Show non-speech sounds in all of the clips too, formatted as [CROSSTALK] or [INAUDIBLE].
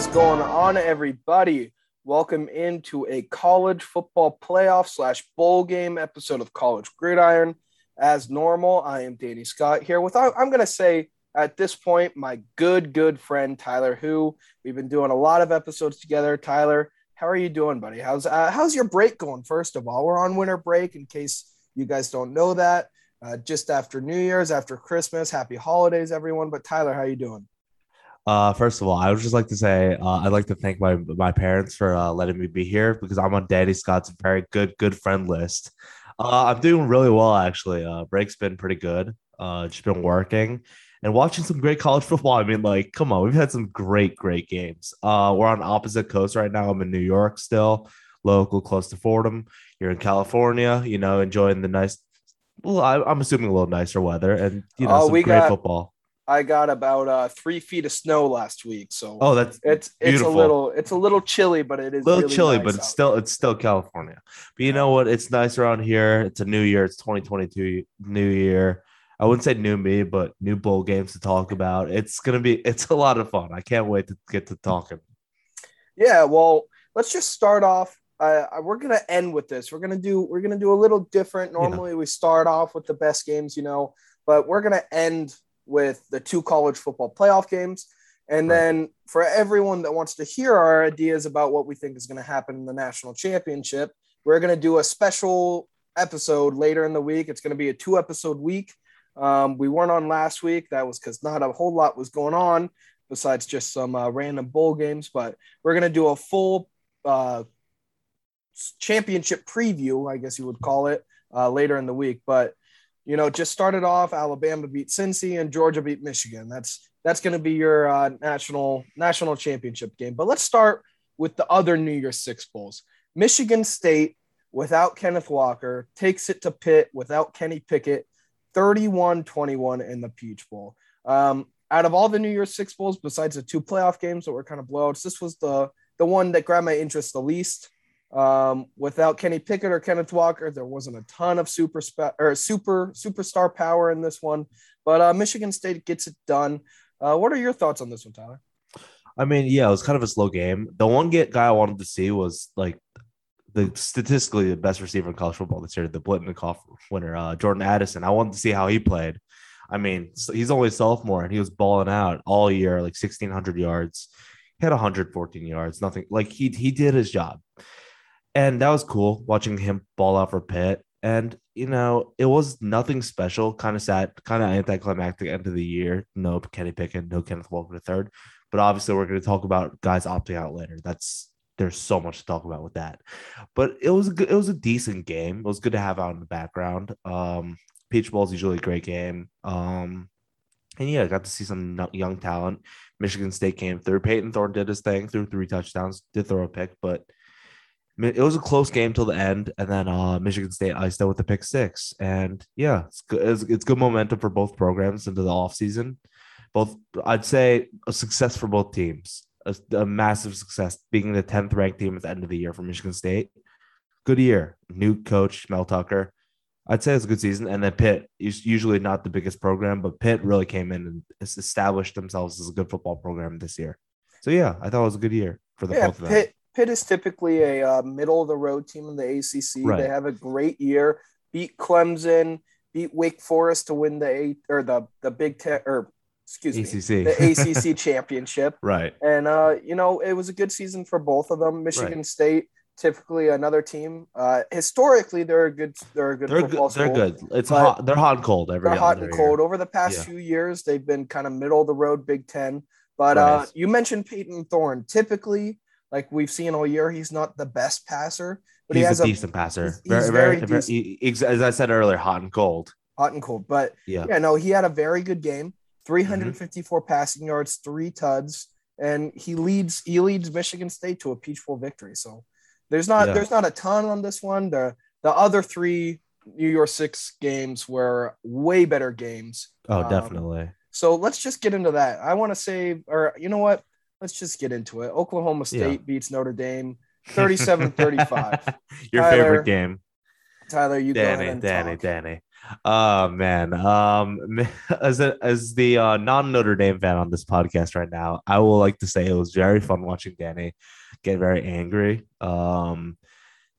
is going on, everybody? Welcome into a college football playoff slash bowl game episode of College Gridiron. As normal, I am Danny Scott here with, I'm going to say at this point, my good, good friend Tyler Who. We've been doing a lot of episodes together. Tyler, how are you doing, buddy? How's uh, how's your break going? First of all, we're on winter break. In case you guys don't know that, uh, just after New Year's, after Christmas. Happy holidays, everyone. But Tyler, how are you doing? Uh, first of all, I would just like to say uh, I'd like to thank my my parents for uh, letting me be here because I'm on Danny Scott's very good good friend list. Uh, I'm doing really well actually. Uh, break's been pretty good. Uh, just been working and watching some great college [LAUGHS] football. I mean, like, come on, we've had some great great games. Uh, we're on opposite coast right now. I'm in New York still, local, close to Fordham. You're in California, you know, enjoying the nice. Well, I, am assuming a little nicer weather and you know Oh, some great got- football. I got about uh, three feet of snow last week, so Oh, that's it's beautiful. it's a little it's a little chilly, but it is a little really chilly, nice but it's still it's still California. But you know what? It's nice around here. It's a new year. It's 2022 new year. I wouldn't say new me, but new bowl games to talk about. It's gonna be it's a lot of fun. I can't wait to get to talking. Yeah, well, let's just start off. Uh, we're gonna end with this. We're gonna do we're gonna do a little different. Normally, we start off with the best games, you know, but we're gonna end with the two college football playoff games. And Right. then for everyone that wants to hear our ideas about what we think is going to happen in the national championship, we're going to do a special episode later in the week. It's going to be a two episode week. Um, we weren't on last week. That was because not a whole lot was going on besides just some uh, random bowl games. But we're going to do a full uh, championship preview, I guess you would call it, uh, later in the week. But you know, just started off. Alabama beat Cincy and Georgia beat Michigan. That's that's going to be your uh, national national championship game. But let's start with the other New Year's Six bowls. Michigan State without Kenneth Walker takes it to Pitt without Kenny Pickett, 31-21 in the Peach Bowl. Um, out of all the New Year's Six bowls, besides the two playoff games that were kind of blowouts, this was the the one that grabbed my interest the least. Um, without Kenny Pickett or Kenneth Walker, there wasn't a ton of super spe- or super superstar power in this one. But uh, Michigan State gets it done. Uh, what are your thoughts on this one, Tyler? I mean, yeah, it was kind of a slow game. The one get guy I wanted to see was like the statistically the best receiver in college football this year, the Biletnikoff winner, uh, Jordan Addison. I wanted to see how he played. I mean, so he's only sophomore and he was balling out all year, like 1,600 yards. He had 114 yards, nothing like he he did his job. And that was cool watching him ball out for Pitt. And you know, it was nothing special, kind of sad, kind of anticlimactic end of the year. No Kenny Pickett, no Kenneth Walker the third. But obviously, we're going to talk about guys opting out later. That's there's so much to talk about with that. But it was a good, it was a decent game. It was good to have out in the background. Um, Peach Bowl is usually a great game. Um, and yeah, I got to see some young talent. Michigan State came through. Payton Thorne did his thing, threw three touchdowns, did throw a pick, but it was a close game till the end. And then uh, Michigan State iced out with the pick six. And yeah, it's good. It's, it's good momentum for both programs into the offseason. Both, I'd say, a success for both teams. A, a massive success, being the 10th ranked team at the end of the year for Michigan State. Good year. New coach, Mel Tucker. I'd say it's a good season. And then Pitt usually not the biggest program, but Pitt really came in and established themselves as a good football program this year. So yeah, I thought it was a good year for the yeah, both of them. Pitt, Pitt is typically a uh, middle of the road team in the ACC. Right. They have a great year. Beat Clemson, beat Wake Forest to win the eight or the the Big Ten or excuse me, the ACC [LAUGHS] championship. right. And uh, you know, it was a good season for both of them. Michigan State, typically another team. Uh, historically, they're a good. They're a good They're football good. They're school. good. It's hot. They're hot and cold every They're hot and year. cold. Over the past Yeah. few years, they've been kind of middle of the road Big Ten. But uh, you mentioned Payton Thorne. Typically, like we've seen all year, he's not the best passer, but he's he has a a, decent passer. he's- very, he's very, very very- ex- as I said earlier, hot and cold. hot and cold. But Yeah. yeah, no, he had a very good game. Mm-hmm. 354 passing yards, three tuds, and he leads he leads Michigan State to a Peach Bowl victory. So there's not Yeah. there's not a ton on this one. The the other three New York Six games were way better games. Oh, Um, definitely. So let's just get into that. I want to say, or you know what? Let's just get into it. Oklahoma State Yeah. beats Notre Dame 37 35. [LAUGHS] Your Tyler. favorite game. Tyler, you go ahead Danny, Danny, talk. Danny. Oh man. Um [LAUGHS] as a as the uh, non Notre Dame fan on this podcast right now, I will like to say it was very fun watching Danny get very angry. Um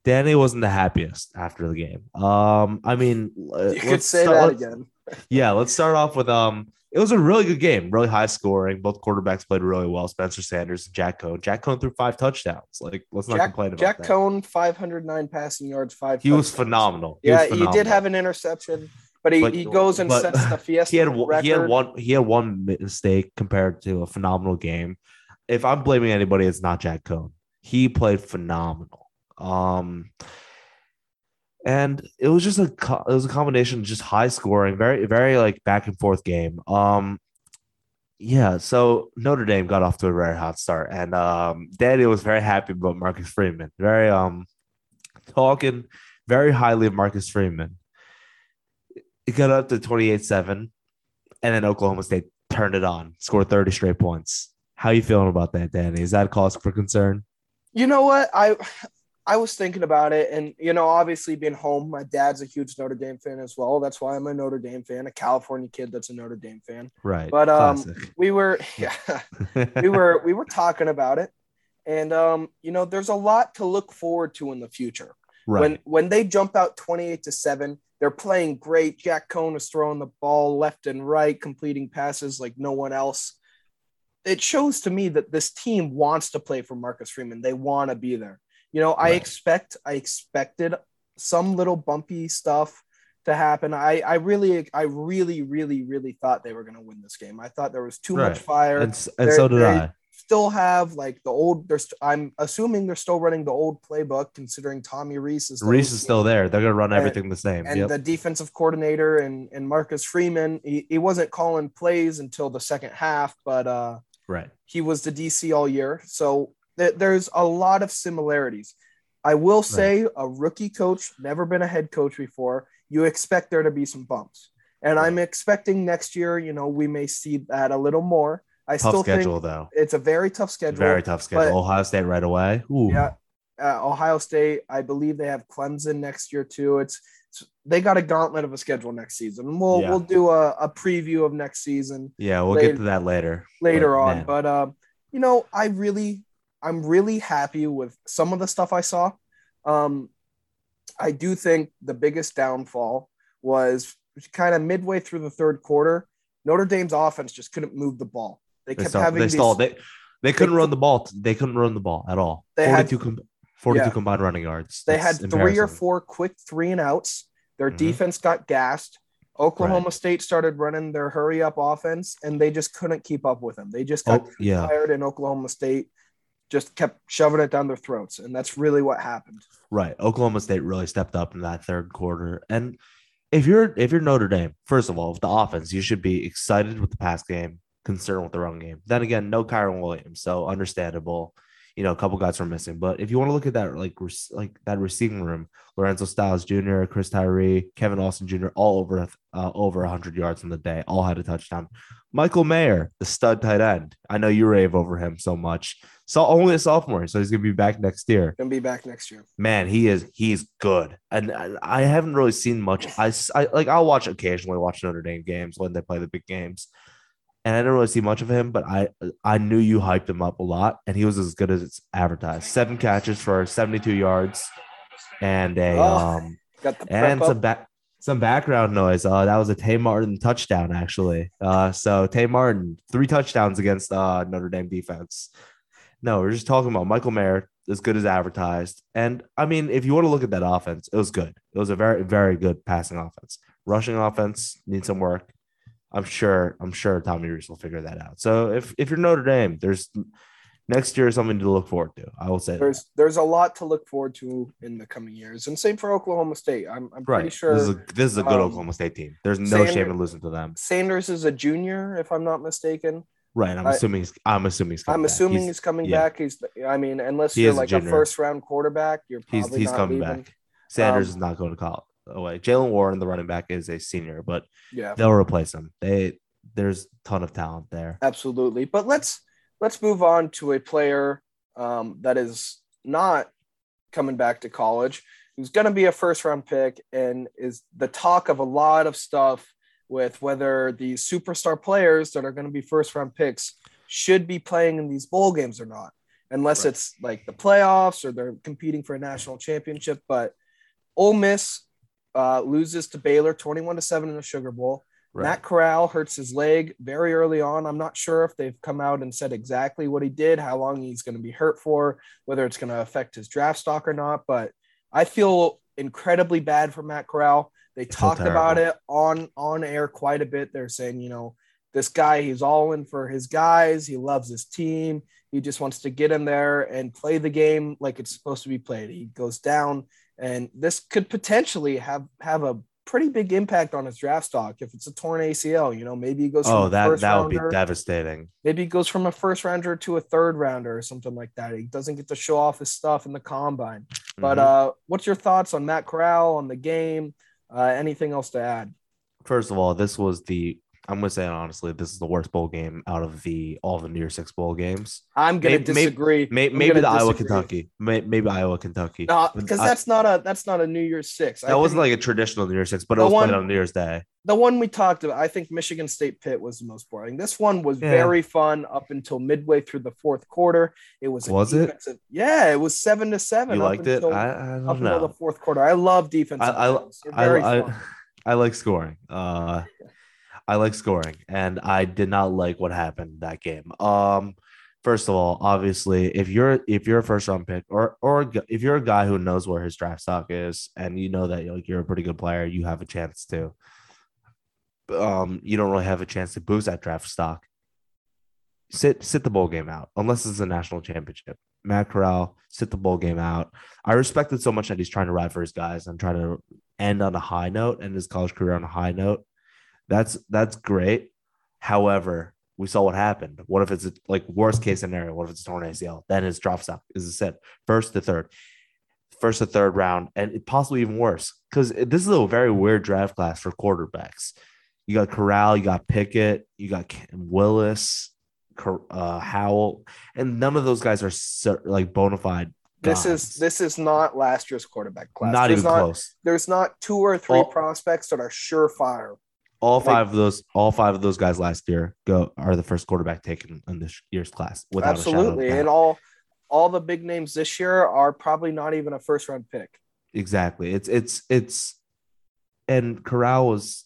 Danny wasn't the happiest after the game. Um, I mean, You could say that again. [LAUGHS] Yeah, let's start off with um. It was a really good game, really high scoring. Both quarterbacks played really well. Spencer Sanders and Jack Coan. Jack Coan threw five touchdowns. Like, let's not Jack, complain about Jack that. Coan, 509 passing yards, five. he was phenomenal. He Yeah, was he did have an interception, but he, But- he goes and but sets the [LAUGHS] Fiesta he had record. he had one he had one mistake compared to a phenomenal game. If I'm blaming anybody, it's not Jack Coan. He played phenomenal. Um, and it was just a it was a combination of just high scoring, very very like back and forth game. Um, yeah. So Notre Dame got off to a very hot start, and um, Danny was very happy about Marcus Freeman. Very um, talking very highly of Marcus Freeman. It got up to 28-7, and then Oklahoma State turned it on, scored 30 straight points. How you feeling about that, Danny? Is that a cause for concern? You know what? I I was thinking about it, and you know, obviously being home, my dad's a huge Notre Dame fan as well. That's why I'm a Notre Dame fan, a California kid that's a Notre Dame fan. Right. But um, Classic. we were [LAUGHS] yeah, we were we were talking about it, and um, you know, there's a lot to look forward to in the future. right. When when they jump out 28 to 7, they're playing great. Jack Coan is throwing the ball left and right, completing passes like no one else. It shows to me that this team wants to play for Marcus Freeman. They want to be there. You know, I expect I expected some little bumpy stuff to happen. I I really I really really really thought they were going to win this game. I thought there was too Right. much fire and, and they're- so did I. still have like the old there's i'm assuming they're still running the old playbook considering tommy rees is Rees is still there. They're gonna run And- everything the same. and Yep. the defensive coordinator and and marcus freeman he, he wasn't calling plays until the second half but uh right. he was the dc all year so th- there's a lot of similarities i will say a rookie coach never been a head coach before you expect there to be some bumps and i'm expecting next year you know we may see that a little more i Tough still schedule think though. it's a very tough schedule Very tough schedule. Ohio State right away. Ooh. yeah, uh, Ohio State. I believe they have Clemson next year too. It's, it's- they got a gauntlet of a schedule next season. We'll Yeah. we'll do a, a preview of next season Yeah, we'll Later- get to that later. later But, on. man, But um, you know, I really, I'm really happy with some of the stuff I saw. Um, I do think the biggest downfall was kind of midway through the third quarter. Notre Dame's offense just couldn't move the ball. They they kept stalled. having They these, stalled. They they couldn't they- run the ball. They couldn't run the ball at all. They had- 42, com- 42 Yeah. combined running yards. They That's had three or four quick three and outs. Their Mhm. defense got gassed. Oklahoma State started running their hurry up offense, and they just couldn't keep up with them. They just got Oh, yeah. tired, in Oklahoma State just kept shoving it down their throats, and that's really what happened. Right. Oklahoma State really stepped up in that third quarter. And if you're if you're Notre Dame, first of all, with the offense, you should be excited with the pass game, concerned with the run game. Then again, no Kyren Williams, so understandable. You know, a couple guys were missing. But if you want to look at that, like like that receiving room, Lorenzo Styles Jr., Chris Tyree, Kevin Austin Jr., all over uh, over 100 yards in the day, all had a touchdown. Michael Mayer, the stud tight end. I know you rave over him so much. So only a sophomore, so he's gonna be back next year Gonna be back next year. man he is he's good and I- i haven't really seen much I, I like i'll watch occasionally watch notre dame games when they play the big games and i didn't really see much of him but i i knew you hyped him up a lot and he was as good as it's advertised seven catches for 72 yards and a Oh, um Got the and up. some back some background noise. Uh, that was a Tay Martin touchdown, actually. Uh, so Tay Martin, three touchdowns against uh, Notre Dame defense. No, we're just talking about Michael Mayer, as good as advertised. And I mean, if you want to look at that offense, it was good. It was a very, very good passing offense. Rushing offense needs some work. I'm sure. I'm sure Tommy Rees will figure that out. So if if you're Notre Dame, there's next year is something to look forward to. I will say that. There's there's a lot to look forward to in the coming years, and same for Oklahoma State. I'm I'm Right. pretty sure this is a this is a good um, Oklahoma State team. There's no Sanders- shame in losing to them. Sanders is a junior, if I'm not mistaken. Right. I'm I- assuming he's I'm assuming he's coming I'm back. assuming he's, he's, coming yeah. back. He's, I mean, unless He you're is a like a, first round quarterback, you're probably he's not coming leaving. back. Sanders Um, is not going to call away. Jaylen Warren, the running back, is a senior, but Yeah, they'll replace him. They there's a ton of talent there. absolutely. But let's let's move on to a player um, that is not coming back to college. who's going to be a first round pick and is the talk of a lot of stuff with whether these superstar players that are going to be first round picks should be playing in these bowl games or not, unless right. it's like the playoffs or they're competing for a national championship. But Ole Miss uh, loses to Baylor 21 to 7 in the Sugar Bowl. Right. Matt Corral hurts his leg very early on. I'm not sure if they've come out and said exactly what he did, how long he's going to be hurt for, whether it's going to affect his draft stock or not. But I feel incredibly bad for Matt Corral. They talked about it on on air quite a bit. They're saying, you know, this guy, he's all in for his guys. He loves his team. He just wants to get in there and play the game like it's supposed to be played. He goes down, and this could potentially have have a pretty big impact on his draft stock if it's a torn ACL. You know, maybe he goes. Oh, that that would be devastating. Maybe he goes from a first rounder to a third rounder or something like that. He doesn't get to show off his stuff in the combine. Mm-hmm. But uh, what's your thoughts on Matt Corral on the game? Uh, anything else to add? First of all, this was the I'm gonna say honestly, this is the worst bowl game out of the all the New Year Six bowl games. I'm gonna maybe, disagree. Maybe, maybe the disagree. Iowa Kentucky, maybe, maybe Iowa Kentucky, because uh, that's not a that's not a New Year's Six. That I wasn't like a traditional New Year's Six, but it was one, played on New Year's Day. The one we talked about, I think Michigan State Pitt was the most boring. This one was yeah. very fun up until midway through the fourth quarter. It was was it? Yeah, it was seven to seven. You liked until, it? I, I don't up know. Until the fourth quarter, I love defense. I I, I, I, [LAUGHS] I like scoring. Uh, [LAUGHS] I like scoring, and I did not like what happened that game. Um, first of all, obviously, if you're if you're a first round pick, or or if you're a guy who knows where his draft stock is, and you know that like you're a pretty good player, you have a chance to. Um, you don't really have a chance to boost that draft stock. Sit sit the bowl game out, unless it's a national championship. Matt Corral, sit the bowl game out. I respect it so much that he's trying to ride for his guys and trying to end on a high note and his college career on a high note. That's that's great. However, we saw what happened. What if it's a, like worst case scenario? What if it's a torn ACL? Then his drop stock is a set first to third, first to third round, and possibly even worse because this is a very weird draft class for quarterbacks. You got Corral, you got Pickett, you got Willis, uh, Howell, and none of those guys are like bona fide. This is this is not last year's quarterback class. Not there's even not, close. There's not two or three prospects that are surefire all five of those, all five of those guys last year go are the first quarterback taken in this year's class. Without Absolutely, and all all the big names this year are probably not even a first round pick. Exactly. It's it's it's, and Corral was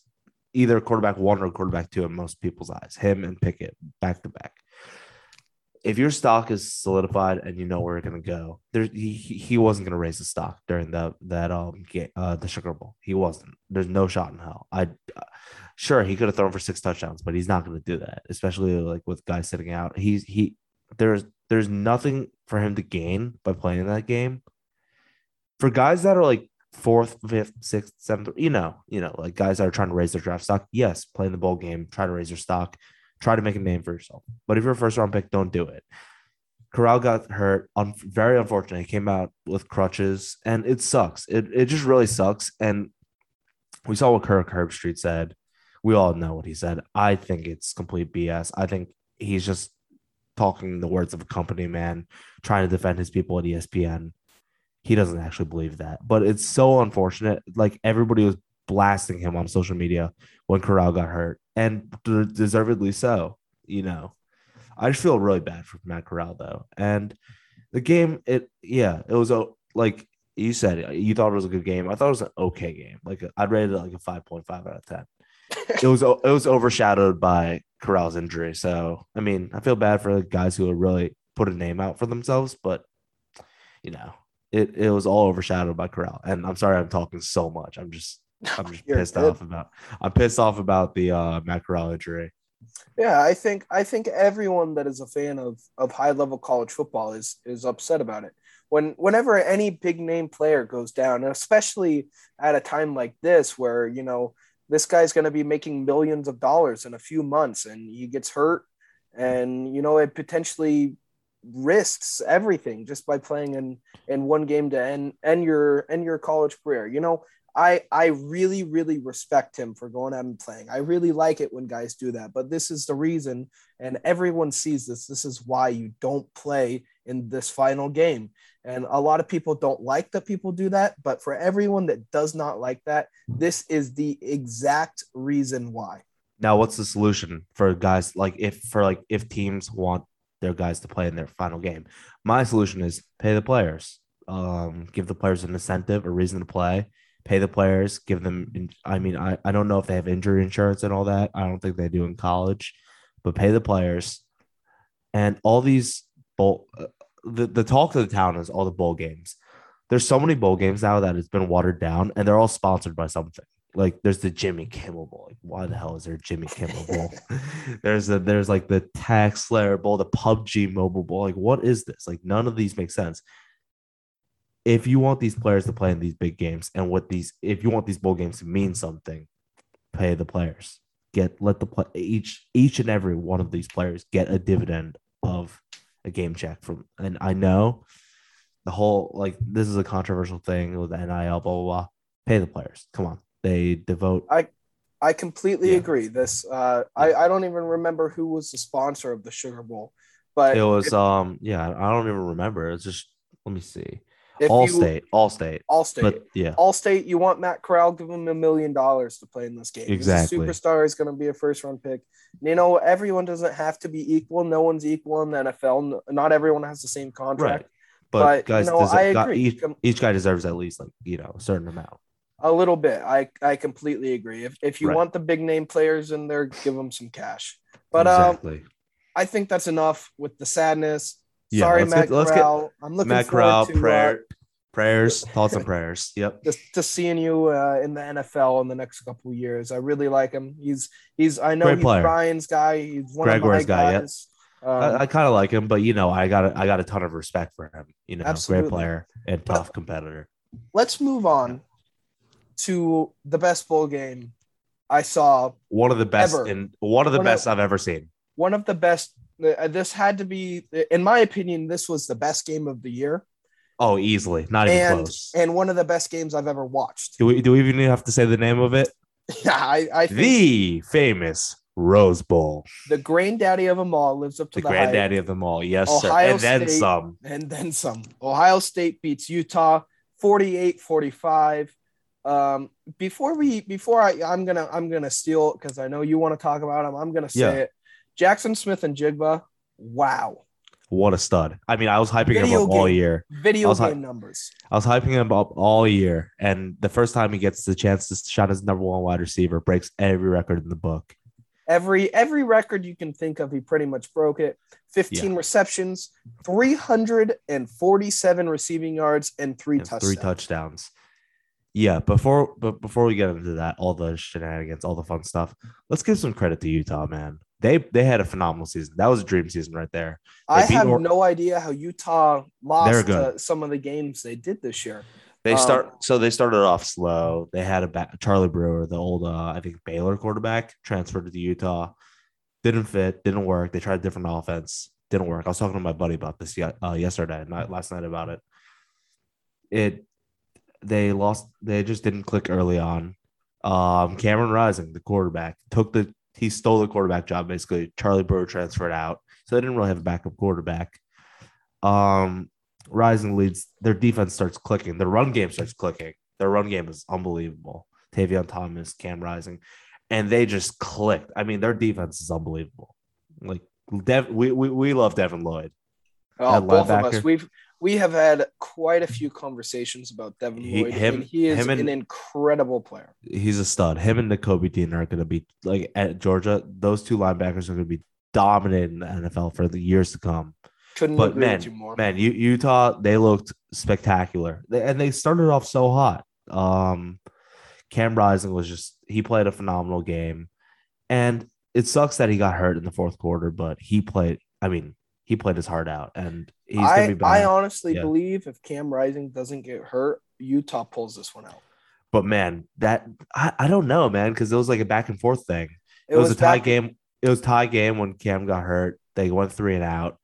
either quarterback one or quarterback two in most people's eyes. Him and Pickett back to back if your stock is solidified and you know where it's going to go, there he, he wasn't going to raise the stock during the that um uh the Sugar Bowl. He wasn't. There's no shot in hell. I uh, sure he could have thrown for six touchdowns, but he's not going to do that, especially like with guys sitting out. He's he there's there's nothing for him to gain by playing that game. For guys that are like fourth, fifth, sixth, seventh, you know, you know, like guys that are trying to raise their draft stock, yes, playing the bowl game, try to raise your stock Try to make a name for yourself. But if you're a first round pick, don't do it. Corral got hurt. Un- very unfortunate. He came out with crutches, and it sucks. It it just really sucks. And we saw what Kirk Herbstreit said. We all know what he said. I think it's complete BS. I think he's just talking the words of a company man, trying to defend his people at ESPN. He doesn't actually believe that. But it's so unfortunate. Like everybody was blasting him on social media when Corral got hurt, and deservedly so. You know, I just feel really bad for Matt Corral though, and the game, it yeah, it was a like you said, you thought it was a good game. I thought it was an okay game. Like I'd rate it like a five point five out of ten. [LAUGHS] it was uh, it was overshadowed by Corral's injury. So I mean, I feel bad for the guys who really put a name out for themselves, but you know, it it was all overshadowed by Corral. And I'm sorry I'm talking so much. I'm just [LAUGHS] I'm just pissed good. off about. I'm pissed off about the uh, Matt Corral injury. Yeah, I think I think everyone that is a fan of of high level college football is is upset about it. When whenever any big name player goes down, and especially at a time like this where you know this guy's going to be making millions of dollars in a few months, and he gets hurt, and you know it potentially risks everything just by playing in in one game to end end your end your college career. You know, I I really really respect him for going out and playing. I really like it when guys do that. But this is the reason, and everyone sees this. This is why you don't play in this final game. And a lot of people don't like that people do that. But for everyone that does not like that, this is the exact reason why. Now, what's the solution for guys like if for like if teams want their guys to play in their final game? My solution is pay the players, um, give the players an incentive, a reason to play, pay the players, give them. I mean, I, I don't know if they have injury insurance and all that. I don't think they do in college, but pay the players, and all these bowl. Uh, the the talk of the town is all the bowl games. There's so many bowl games now that it's been watered down, and they're all sponsored by something like there's the Jimmy Kimmel Bowl. Like, why the hell is there Jimmy Kimmel Bowl? [LAUGHS] [LAUGHS] there's the there's like the Tax Slayer Bowl, the PUBG Mobile Bowl. Like, what is this? Like, none of these make sense. If you want these players to play in these big games, and what these, if you want these bowl games to mean something, pay the players. Get let the play each each and every one of these players get a dividend of a game check from. And I know the whole like this is a controversial thing with NIL, blah blah blah. Pay the players. Come on, they devote. I I completely yeah. agree. This uh, I I don't even remember who was the sponsor of the Sugar Bowl, but it was it, um yeah I don't even remember. It's just let me see. All state, all state, all state, but, yeah, all state. You want Matt Corral? Give him a million dollars to play in this game. Exactly, He's a superstar is going to be a first round pick. You know, everyone doesn't have to be equal. No one's equal in the NFL. Not everyone has the same contract. Right. But, but guys, you know, I agree. Each, each guy deserves at least like you know a certain amount. A little bit. I I completely agree. If if you right. want the big name players in there, give them some cash. But um, exactly. um, I think that's enough with the sadness. Yeah, Sorry, Matt get, Corral. Get I'm looking Matt Corral, to prayer, uh, prayers, [LAUGHS] thoughts and prayers. Yep. Just to seeing you uh, in the NFL in the next couple years. I really like him. He's he's. I know Great he's player. Brian's guy. He's one Gregor's of my guy. Guys. Yep. Um, I, I kind of like him, but you know, I got a, I got a ton of respect for him. You know, absolutely. great player and tough competitor. Let's move on to the best bowl game I saw. One of the best ever. in one of the one best of, I've ever seen. One of the best. Uh, this had to be, in my opinion, this was the best game of the year. Oh, easily, not even and, close. And one of the best games I've ever watched. Do we do we even have to say the name of it? [LAUGHS] Yeah, I, I the famous Rose Bowl. The granddaddy of them all lives up to the, the granddaddy hype. of them all. Yes, Ohio sir. And State, then some. And then some. Ohio State beats Utah 48 45. Um, before we before I I'm gonna I'm gonna steal because I know you want to talk about him. I'm gonna say yeah. it. Jaxon Smith-Njigba. Wow. What a stud. I mean, I was hyping video him up game, all year. Video game numbers. I was hyping him up all year. And the first time he gets the chance to shot his number one wide receiver, breaks every record in the book. Every every record you can think of, he pretty much broke it. 15 yeah. receptions, 347 receiving yards, and three and touchdowns. Three touchdowns yeah, before but before we get into that, all the shenanigans, all the fun stuff, let's give some credit to Utah, man. They they had a phenomenal season. That was a dream season right there. They I have or- no idea how Utah lost uh, some of the games they did this year. They um, start so they started off slow. They had a back, Charlie Brewer, the old uh, I think Baylor quarterback, transferred to Utah. Didn't fit, didn't work. They tried a different offense, didn't work. I was talking to my buddy about this uh, yesterday, not last night about it. It they lost. They just didn't click early on. Um, Cameron Rising, the quarterback, took the he stole the quarterback job basically. Charlie Brewer transferred out, so they didn't really have a backup quarterback. Um, Rising leads. Their defense starts clicking. Their run game starts clicking. Their run game is unbelievable. Tavion Thomas, Cam Rising, and they just clicked. I mean, their defense is unbelievable. Like Dev, we, we we love Devin Lloyd. Oh, both of us. We've we have had quite a few conversations about Devin he, Lloyd. Him, he is and, an incredible player. He's a stud. Him and Nakobe Dean are going to be like at Georgia. Those two linebackers are going to be dominant in the NFL for the years to come. Couldn't but man, man, Utah they looked spectacular, they, and they started off so hot. Um, Cam Rising was just he played a phenomenal game, and it sucks that he got hurt in the fourth quarter, but he played. I mean, he played his heart out, and he's I, gonna be back. I honestly yeah. believe if Cam Rising doesn't get hurt, Utah pulls this one out. But man, that I, I don't know, man, because it was like a back and forth thing. It, it was, was, a tie game. It was tie game when Cam got hurt. They went three and out.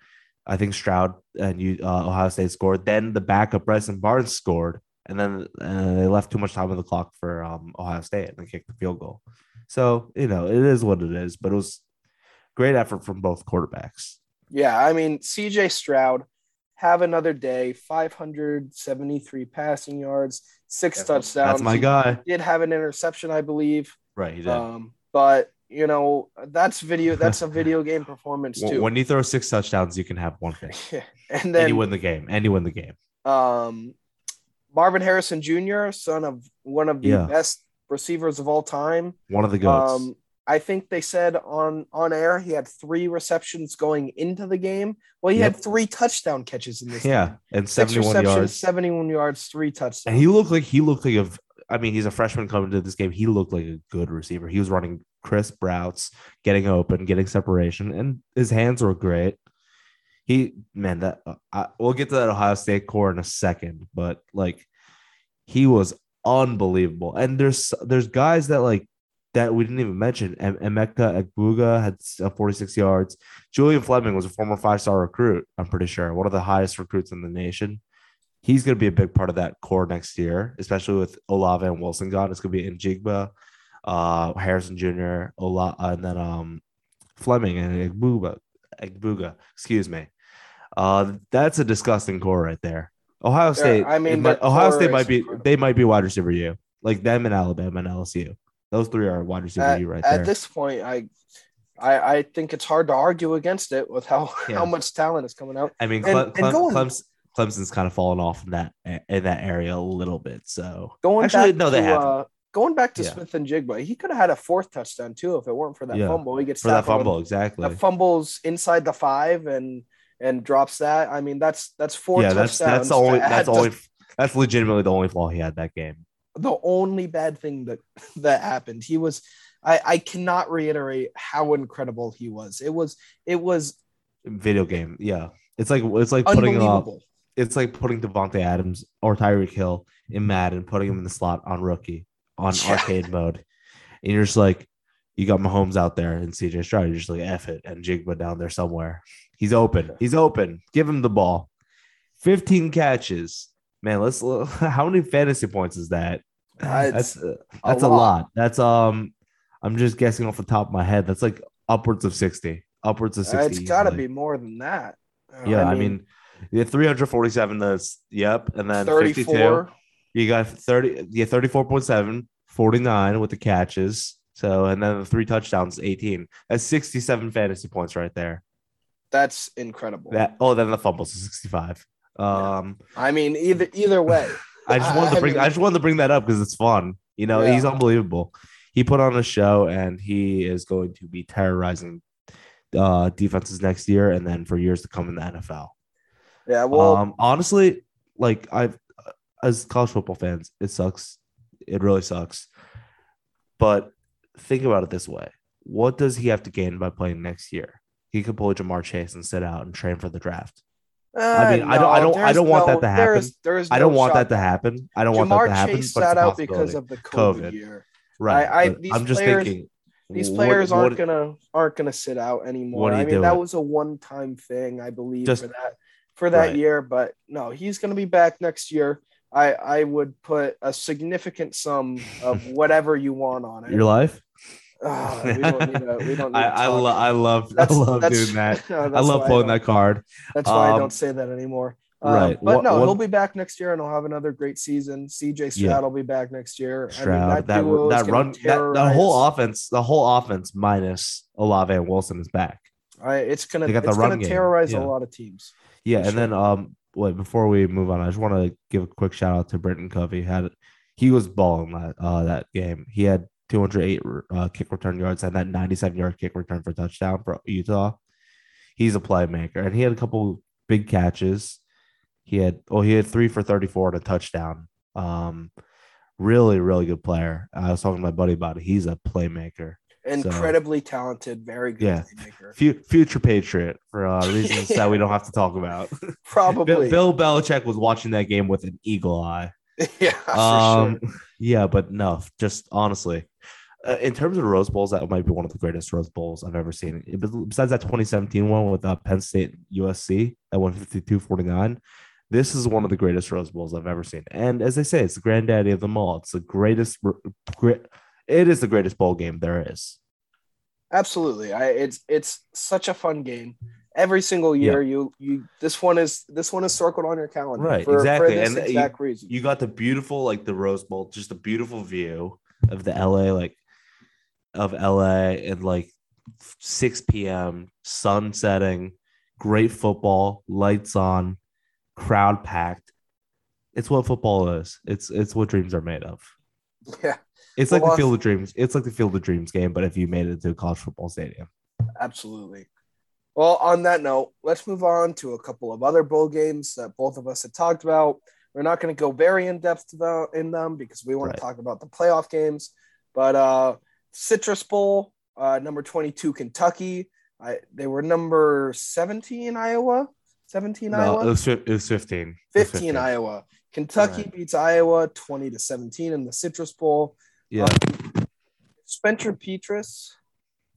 I think Stroud and you uh, Ohio State scored. Then the backup Bryson Barnes scored, and then uh, they left too much time on the clock for um, Ohio State and they kicked the field goal. So you know it is what it is. But it was great effort from both quarterbacks. Yeah, I mean, CJ Stroud have another day. 573 passing yards, six That's- touchdowns. That's my He guy. Did have an interception, I believe. Right. He did. Um, but you know, that's video. That's a [LAUGHS] video game performance too. when you throw six touchdowns, you can have one thing. [LAUGHS] and And then you win the game. And you win the game. um, Marvin Harrison Jr., son of one of the Yeah. best receivers of all time. One of the goats. Um, I think they said on on air he had three receptions going into the game. Well, he Yep. had three touchdown catches in this. Game. Yeah, game. and six 71 yards. seventy-one yards, three touchdowns. And he looked like he looked like a. I mean, he's a freshman coming to this game. He looked like a good receiver. He was running crisp routes, getting open, getting separation, and his hands were great. He man, that uh, I, we'll get to that Ohio State core in a second, but like he was unbelievable. And there's there's guys that like that we didn't even mention. Em- Emeka Egbuka had uh, 46 yards. Julian Fleming was a former five star recruit. I'm pretty sure one of the highest recruits in the nation he's going to be a big part of that core next year, especially with Olave and Wilson gone. It's going to be Njigba, uh, Harrison Jr., Ola, and then um, Fleming and Egbuka. Egbuka, excuse me. Uh, that's a disgusting core right there. Ohio State. I mean, might- Ohio State might be. incredible. They might be wide receiver you like them and Alabama and LSU. Those three are wide receiver at, right at there. this point, I, I I think it's hard to argue against it with how [LAUGHS] Yeah. how much talent is coming out. I mean, and- Cle- and going- Clemson, Clemson's kind of fallen off in that in that area a little bit. So Going actually, back no, they to, haven't. uh, going back to Yeah. Smith-Njigba, he could have had a fourth touchdown too if it weren't for that Yeah. fumble. He gets for that fumble, and- exactly. that fumbles inside the five and and drops that. I mean, that's that's four yeah, that's touchdowns. that's the only that's to only that's legitimately the only flaw he had that game. The only bad thing that that happened. He was I I cannot reiterate how incredible he was. It was it was Video game, yeah. It's like it's like putting up it's like putting Davante Adams or Tyreek Hill in Madden, putting him in the slot on rookie on Yeah. arcade mode, and you're just like, you got Mahomes out there and CJ Stroud. You're just like F it Njigba down there somewhere. He's open. He's open. Give him the ball. 15 catches. Man, let's [LAUGHS] how many fantasy points is that? Uh, [SIGHS] That's uh, that's a lot. lot. That's um I'm just guessing off the top of my head. That's like upwards of 60. Upwards of 60. Uh, it's got to be more than that. Uh, Yeah, I mean, yeah, 347. That's yep, and then 52. 34. You got 30, yeah, 34.7, 49 with the catches. So, and then the three touchdowns, 18. That's 67 fantasy points right there. That's incredible. That oh, then the fumbles is 65. Um, I mean, either either way, [LAUGHS] I just wanted [LAUGHS] I to bring, mean- I just wanted to bring that up because it's fun. You know, Yeah. he's unbelievable. He put on a show, and he is going to be terrorizing uh defenses next year, and then for years to come in the NFL. yeah. Well, um, honestly, like I've as college football fans, it sucks. It really sucks. But think about it this way: what does he have to gain by playing next year? He could pull a Ja'Marr Chase and sit out and train for the draft. I mean, I don't- I uh, don't- I don't want no- that to happen. There's, there's I don't want that to happen. I don't want that to happen. Chase sat out because of the COVID, COVID. year. right. I, I, these I'm just thinking These what- players aren't what- gonna aren't gonna sit out anymore. What I mean, that was a one time thing, I believe, Just- for that for that Right. year. But no, he's gonna be back next year. I I would put a significant sum of [LAUGHS] whatever you want on it. your life. We don't need to. We don't [LAUGHS] need I to I, lo- I love I That's- love that's- doing that. [LAUGHS] no, I love pulling don't- that card. That's why I Um, don't say that anymore. Um, right. But What- no, what- he'll be back next year, and he'll have another great season. CJ Stroud Yeah. will be back next year. Stroud, that duo is that gonna run, that, the whole offense, the whole offense minus Olave and Wilson is back. I, it's gonna They got the it's run gonna terrorize yeah. a lot of teams. Yeah, and then um, wait before we move on, I just want to give a quick shout out to Britain Covey. Had he was balling that uh that game. He had 208 uh, kick return yards and that 97 yard kick return for touchdown for Utah. He's a playmaker, and he had a couple big catches. He had oh he had three for 34 and a touchdown. Um, really really good player. I was talking to my buddy about it. He's a playmaker. Incredibly talented, very good Yeah. playmaker. Fu- future Patriot for uh, [LAUGHS] reasons that we don't have to talk about. Probably. Bill Belichick was watching that game with an eagle eye. [LAUGHS] yeah, for Um, sure. Yeah, but no, just honestly, uh, in terms of Rose Bowls, that might be one of the greatest Rose Bowls I've ever seen. Besides that 2017 one with uh, Penn State USC at 152.49, this is one of the greatest Rose Bowls I've ever seen. And as they say, it's the granddaddy of them all. It's the greatest. Great, it is the greatest bowl game there is. Absolutely. I it's it's such a fun game. Every single year. You you this one is this one is circled on your calendar, Right, For, exactly. For this And uh, you- exact reason. You got the beautiful, like the Rose Bowl, just a beautiful view of the LA, like of LA, and like 6 p.m. sun setting, great football, lights on, crowd packed. It's what football is. It's it's what dreams are made of. [LAUGHS] yeah, It's like the Field of Dreams. It's like the Field of Dreams game, but if you made it to a college football stadium. absolutely. Well, on that note, let's move on to a couple of other bowl games that both of us had talked about. We're not going to go very in depth about in them because we want Right. to talk about the playoff games. But uh, Citrus Bowl, uh, number twenty-two, Kentucky. I, they were number seventeen, Iowa. Seventeen, No, Iowa. it was, it was 15. It was 15 Iowa. Kentucky Right. beats Iowa 20 to 17 in the Citrus Bowl. Yeah, Um, Spencer Petras,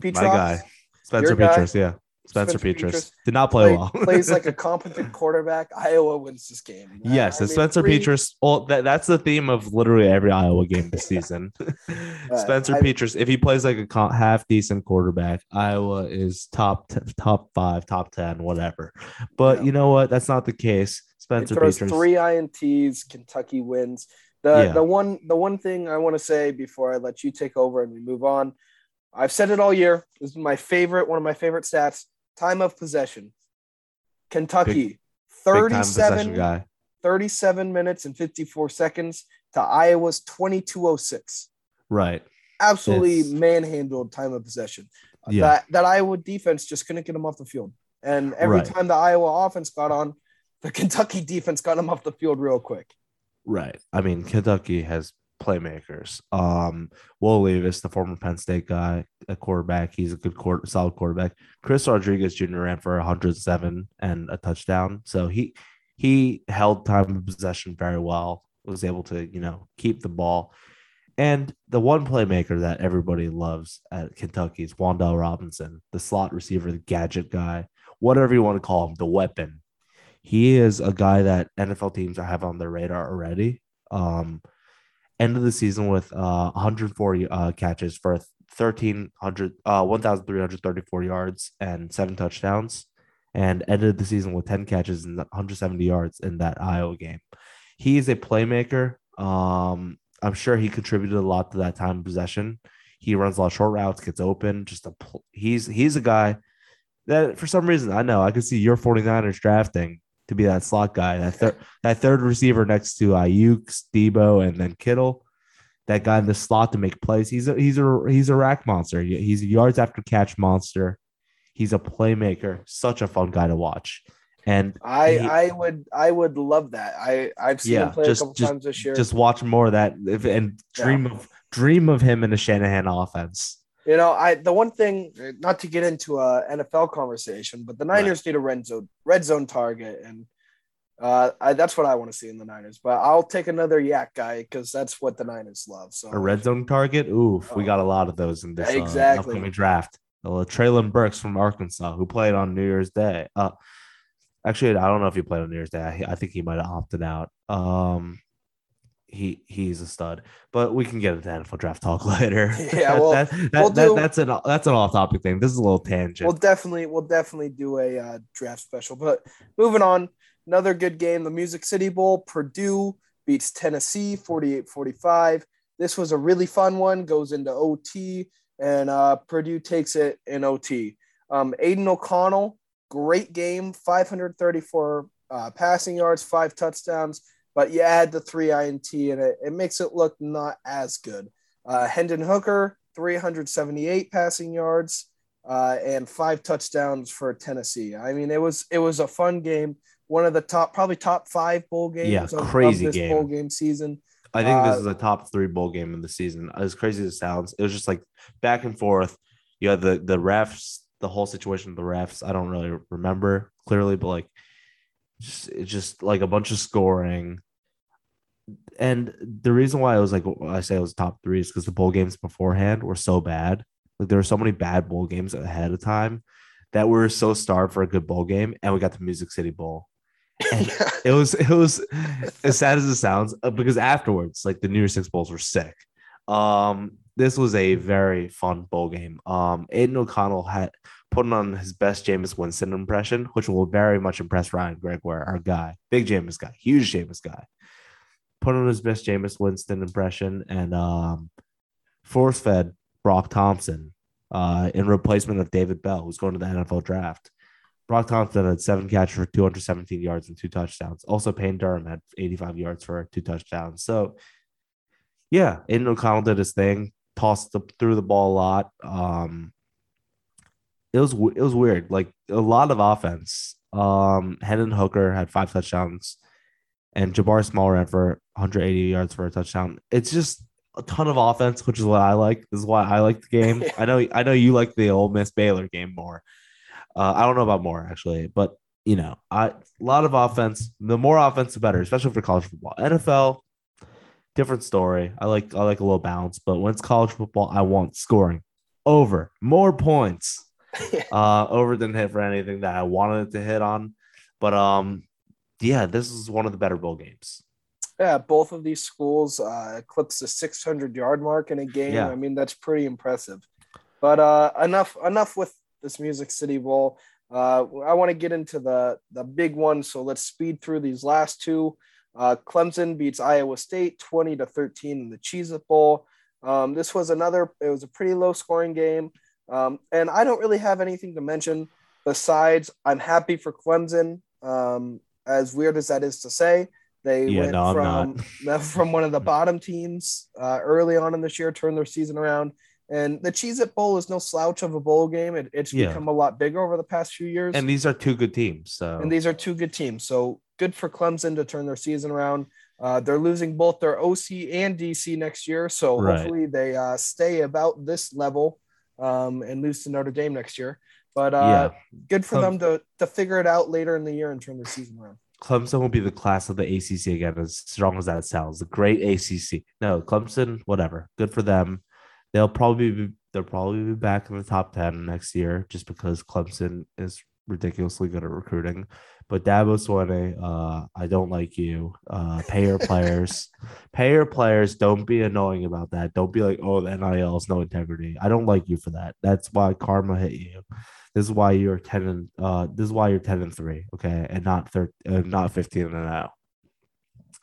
my guy. Spencer? Petras, yeah. Spencer, Spencer Petras. Petras. Did not play play- well. plays like [LAUGHS] a competent quarterback. Iowa wins this game. Yes, I mean, Spencer three- Petras. Well, that, that's the theme of literally every Iowa game this [LAUGHS] season. [LAUGHS] Spencer I- Petras, if he plays like a half decent quarterback, Iowa is top t- top five, top ten, whatever. But Yeah. you know what? That's not the case. Spencer throws Petras. three ints. Kentucky wins. The Yeah. the one the one thing I want to say before I let you take over and we move on, I've said it all year. This is my favorite, one of my favorite stats. Time of possession. Kentucky, Big time possession 37, guy. 37 minutes and 54 seconds to Iowa's 2206. Right. Absolutely It's- manhandled time of possession. Uh, yeah. That that Iowa defense just couldn't get them off the field. And every Right. time the Iowa offense got on, the [LAUGHS] Kentucky defense got them off the field real quick. Right. I mean, Kentucky has playmakers. Um, Will Levis, the former Penn State guy, a quarterback. He's a good quarter, solid quarterback. Chris Rodriguez Jr. ran for 107 and a touchdown. So he he held time of possession very well. Was able to you know keep the ball. And the one playmaker that everybody loves at Kentucky is Wan'Dale Robinson, the slot receiver, the gadget guy, whatever you want to call him, the weapon. He is a guy that NFL teams have on their radar already. Um, end of the season with uh 104 uh, catches for 1300 uh 1334 yards and seven touchdowns and ended the season with 10 catches and 170 yards in that Iowa game. He is a playmaker. Um I'm sure he contributed a lot to that time of possession. He runs a lot of short routes, gets open, just a pl- he's he's a guy that for some reason I know I could see your 49ers drafting to be that slot guy, that third that third receiver next to uh, Aiyuk, Deebo, and then Kittle, that guy in the slot to make plays. He's a he's a he's a rack monster. He's a yards after catch monster. He's a playmaker. Such a fun guy to watch. And I he- I would I would love that. I I've seen Yeah, him play just- a couple just- times this year. just watch more of that if, and dream of dream of him in a Shanahan offense. You know, I the one thing not to get into a NFL conversation, but the Niners need a red zone red zone target, and uh, I, that's what I want to see in the Niners. But I'll take another YAC guy because that's what the Niners love. So A red zone target. Oof, we Oh. got a lot of those in this uh, Exactly. upcoming draft. Uh, Treylon Burks from Arkansas, who played on New Year's Day. Uh, actually, I don't know if he played on New Year's Day. I, I think he might have opted out. Um, he he's a stud, but we can get into NFL draft talk [LAUGHS] later. [LAUGHS] Yeah, well, that, that, we'll that- do- that's an that's an off topic thing. This is a little tangent. we'll definitely we'll definitely do a uh, draft special. But moving on, another good game, the Music City Bowl. Purdue beats Tennessee 48-45. This was a really fun one. Goes into OT, and uh, Purdue takes it in OT. Um, Aidan O'Connell, great game, 534 uh, passing yards, five touchdowns. But you add the three INT, and it, it makes it look not as good. Uh, Hendon Hooker, 378 passing yards uh, and five touchdowns for Tennessee. I mean, it was it was a fun game. One of the top, probably top five bowl games. Yeah, of- of, crazy this game. bowl game season. I think this Uh, is a top three bowl game of the season. As crazy as it sounds, it was just like back and forth. You had the the refs, the whole situation of the refs. I don't really remember clearly, but like just it's just like a bunch of scoring. And the reason why I was like I say it was top three is because the bowl games beforehand were so bad. Like there were so many bad bowl games ahead of time that we were so starved for a good bowl game, and we got the Music City Bowl. And [LAUGHS] it was it was as sad as it sounds uh, because afterwards like the new year six bowls were sick um this was a very fun bowl game. Um, Aidan O'Connell had put on his best Jameis Winston impression, which will very much impress Ryan Gregoire, our guy, big Jameis guy, huge Jameis guy. Put on his best Jameis Winston impression and um, force fed Broc Thompson uh, in replacement of David Bell, who's going to the NFL draft. Broc Thompson had seven catches for 217 yards and two touchdowns. Also, Payne Durham had 85 yards for two touchdowns. So, yeah, Aidan O'Connell did his thing, tossed the, threw the ball a lot. Um, it was it was weird, like a lot of offense. Um, Hendon Hooker had five touchdowns, and Jabari Small ran for 180 yards for a touchdown. It's just a ton of offense, which is what I like. This is why I like the game. [LAUGHS] I know I know you like the Ole Miss Baylor game more. Uh, I don't know about more actually, but you know, I, a lot of offense. The more offense, the better, especially for college football. NFL, different story. I like I like a little balance, but when it's college football, I want scoring over more points, [LAUGHS] uh, over than hit for anything that I wanted it to hit on. But um, yeah, this is one of the better bowl games. Yeah, both of these schools uh, eclipsed the 600 yard mark in a game. Yeah. I mean, that's pretty impressive. But uh, enough enough with this Music City Bowl. Uh, I want to get into the the big one, so let's speed through these last two. Uh, Clemson beats Iowa State 20 to 13 in the Cheez It Bowl. Um, this was another, it was a pretty low scoring game. Um, and I don't really have anything to mention besides I'm happy for Clemson. Um, as weird as that is to say, they yeah, went no, from, [LAUGHS] from one of the bottom teams uh, early on in this year, turned their season around and the Cheez It Bowl is no slouch of a bowl game. It, it's yeah. become a lot bigger over the past few years. And these are two good teams. So and these are two good teams. So good for Clemson to turn their season around. Uh, they're losing both their OC and DC next year. So right. hopefully they uh, stay about this level um, and lose to Notre Dame next year. But uh, yeah. good for them to, to figure it out later in the year and turn their season around. Clemson will be the class of the ACC again, as strong as that sounds. The great ACC. No, Clemson, whatever. Good for them they'll probably be they'll probably be back in the top 10 next year just because Clemson is ridiculously good at recruiting. But Dabo Swinney, uh, I don't like you. Uh, pay your players, [LAUGHS] pay your players. Don't be annoying about that. Don't be like, oh, the NIL is no integrity. I don't like you for that. That's why karma hit you. This is why you're ten and uh, this is why you're ten and three, okay, and not third, uh, not fifteen and now.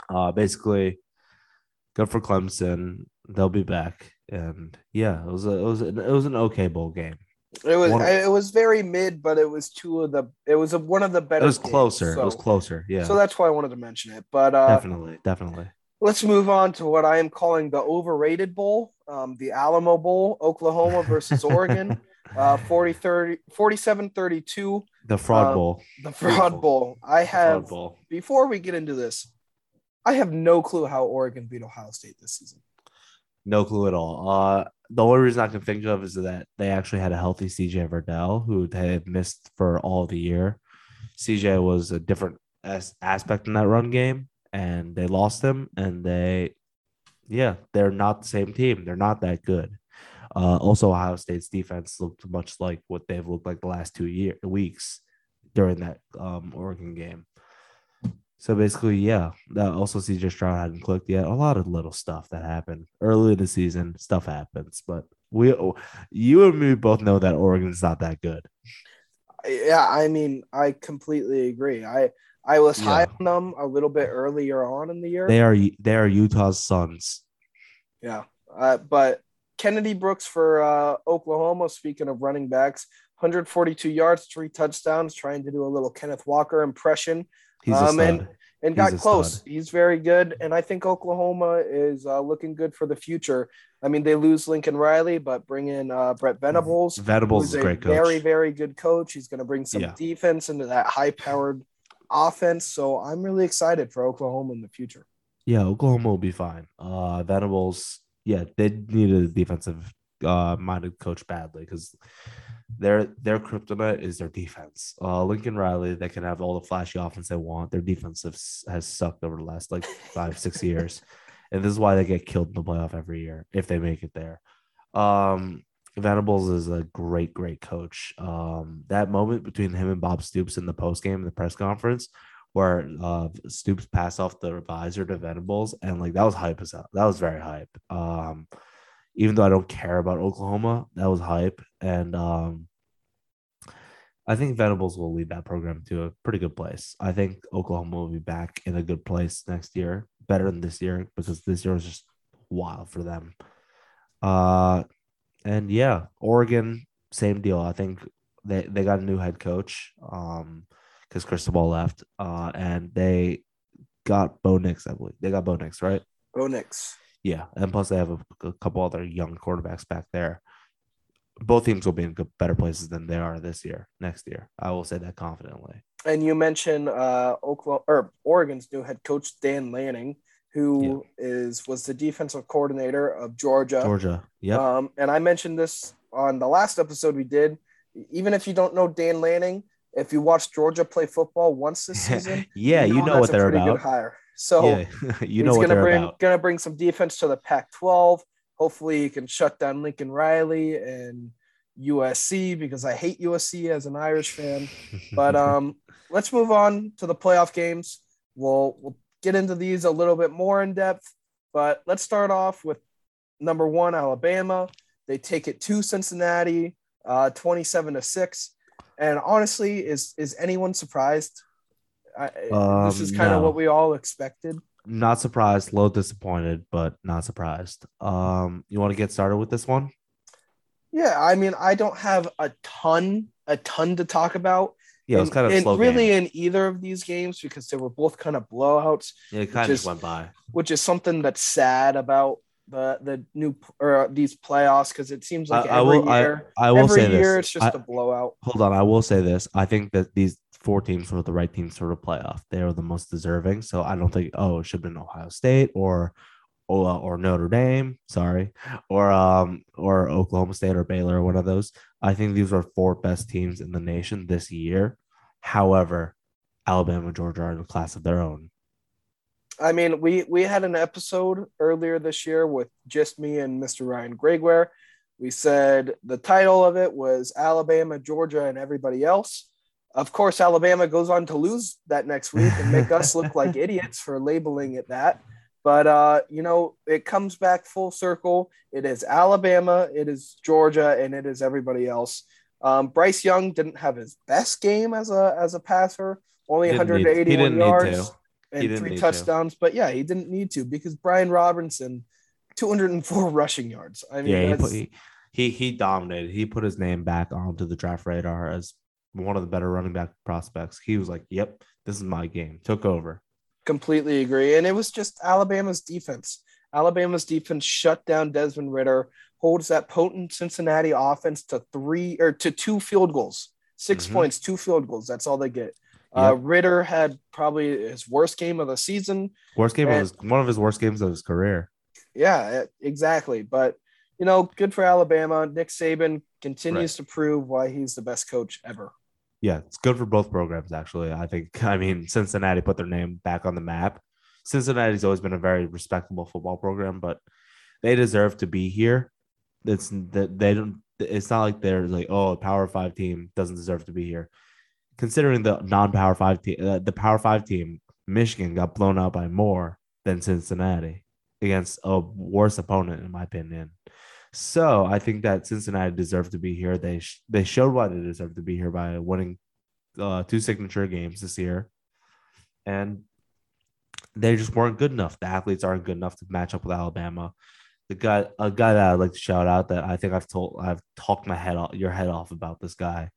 Uh, basically, good for Clemson. They'll be back and yeah, it was a, it was an, it was an okay bowl game. It was it was very mid, but it was two of the it was a, one of the better. It was closer. Games, so, it was closer. Yeah. So that's why I wanted to mention it. But uh, definitely, definitely. Let's move on to what I am calling the overrated bowl, um, the Alamo Bowl, Oklahoma versus [LAUGHS] Oregon, uh, 40 30, 47 32. The fraud um, bowl. The fraud bowl. I have bowl. before we get into this, I have no clue how Oregon beat Ohio State this season. No clue at all. Uh, the only reason I can think of is that they actually had a healthy CJ Verdell who had missed for all the year. CJ was a different as- aspect in that run game, and they lost him. And they, yeah, they're not the same team. They're not that good. Uh, also, Ohio State's defense looked much like what they've looked like the last two year weeks during that um, Oregon game. So basically, yeah, that also CJ Stroud hadn't clicked yet. A lot of little stuff that happened early in the season. Stuff happens, but we, you and me both know that Oregon's not that good. Yeah, I mean, I completely agree. I I was yeah. high on them a little bit earlier on in the year. They are they are Utah's sons. Yeah, uh, but Kennedy Brooks for uh, Oklahoma. Speaking of running backs, 142 yards, three touchdowns. Trying to do a little Kenneth Walker impression. He's um, and and got close. Stud. He's very good, and I think Oklahoma is uh, looking good for the future. I mean, they lose Lincoln Riley, but bring in uh, Brent Venables. Venables is a great coach. Very, very good coach. He's going to bring some yeah. defense into that high-powered offense. So I'm really excited for Oklahoma in the future. Yeah, Oklahoma will be fine. Uh, Venables, yeah, they need a defensive uh, minded coach badly because their their kryptonite is their defense. Uh, Lincoln Riley, they can have all the flashy offense they want. Their defense has, has sucked over the last like five six [LAUGHS] years, and this is why they get killed in the playoff every year if they make it there. Um, Venables is a great great coach. Um, that moment between him and Bob Stoops in the post game in the press conference. Where uh, Stoops passed off the visor to Venables, and like that was hype as hell. That was very hype. Um, even though I don't care about Oklahoma, that was hype. And um, I think Venables will lead that program to a pretty good place. I think Oklahoma will be back in a good place next year, better than this year, because this year was just wild for them. Uh, and yeah, Oregon, same deal. I think they, they got a new head coach um, because Cristobal left, uh, and they got Bo Nix, I believe. They got Bo Nix, right? Bo Nix. Yeah, and plus they have a, a couple other young quarterbacks back there. Both teams will be in better places than they are this year, next year. I will say that confidently. And you mentioned uh, Oklahoma or Oregon's new head coach Dan Lanning, who yeah. is was the defensive coordinator of Georgia. Georgia, yeah. Um, and I mentioned this on the last episode we did. Even if you don't know Dan Lanning, if you watch Georgia play football once this [LAUGHS] season, yeah, you know, you know what they're about. hire. So yeah, [LAUGHS] you know what gonna they're bring, about. Gonna bring some defense to the Pac-12. Hopefully, he can shut down Lincoln Riley and USC because I hate USC as an Irish fan. But [LAUGHS] um, let's move on to the playoff games. We'll we'll get into these a little bit more in depth. But let's start off with number one, Alabama. They take it to Cincinnati, uh, 27 to six. And honestly, is is anyone surprised? I, um, this is kind no. of what we all expected. Not surprised, a little disappointed, but not surprised. Um, you want to get started with this one? Yeah, I mean, I don't have a ton, a ton to talk about. Yeah, it was kind of slow really game. in either of these games because they were both kind of blowouts. Yeah, it kind of just went by. Which is something that's sad about the the new or these playoffs because it seems like I, every I will, year, I, I will every say year this. it's just a blowout. Hold on, I will say this. I think that these four teams were the right teams for the playoff. They are the most deserving. So I don't think oh it should have been Ohio State or or, uh, or Notre Dame, sorry, or um or Oklahoma State or Baylor or one of those. I think these are four best teams in the nation this year. However, Alabama, Georgia are in a class of their own. I mean, we we had an episode earlier this year with just me and Mr. Ryan Gregoire. We said the title of it was Alabama, Georgia, and everybody else. Of course, Alabama goes on to lose that next week and make us look like [LAUGHS] idiots for labeling it that. But uh, you know, it comes back full circle. It is Alabama, it is Georgia, and it is everybody else. Um, Bryce Young didn't have his best game as a as a passer, only 181 yards and three touchdowns. To. But yeah, he didn't need to because Brian Robinson, 204 [LAUGHS] rushing yards. I mean, yeah, he, he, he he dominated. He put his name back onto the draft radar as one of the better running back prospects. He was like, "Yep, this is my game." Took over. Completely agree, and it was just Alabama's defense. Alabama's defense shut down Desmond Ridder, holds that potent Cincinnati offense to three or to two field goals, 6 mm-hmm. points, two field goals. That's all they get. Uh, Ridder had probably his worst game of the season. Worst game and, of his, one of his worst games of his career. Yeah, exactly. But you know, good for Alabama. Nick Saban continues right. to prove why he's the best coach ever. Yeah, it's good for both programs. Actually, I think. [LAUGHS] I mean, Cincinnati put their name back on the map. Cincinnati's always been a very respectable football program, but they deserve to be here. It's that they don't. It's not like they're like, oh, a Power Five team doesn't deserve to be here considering the non-power five team, uh, the power five team, Michigan got blown out by more than Cincinnati against a worse opponent, in my opinion. So I think that Cincinnati deserved to be here. They sh- they showed why they deserved to be here by winning uh, two signature games this year, and they just weren't good enough. The athletes aren't good enough to match up with Alabama. The guy, a guy that I'd like to shout out that I think I've told, I've talked my head off, your head off about this guy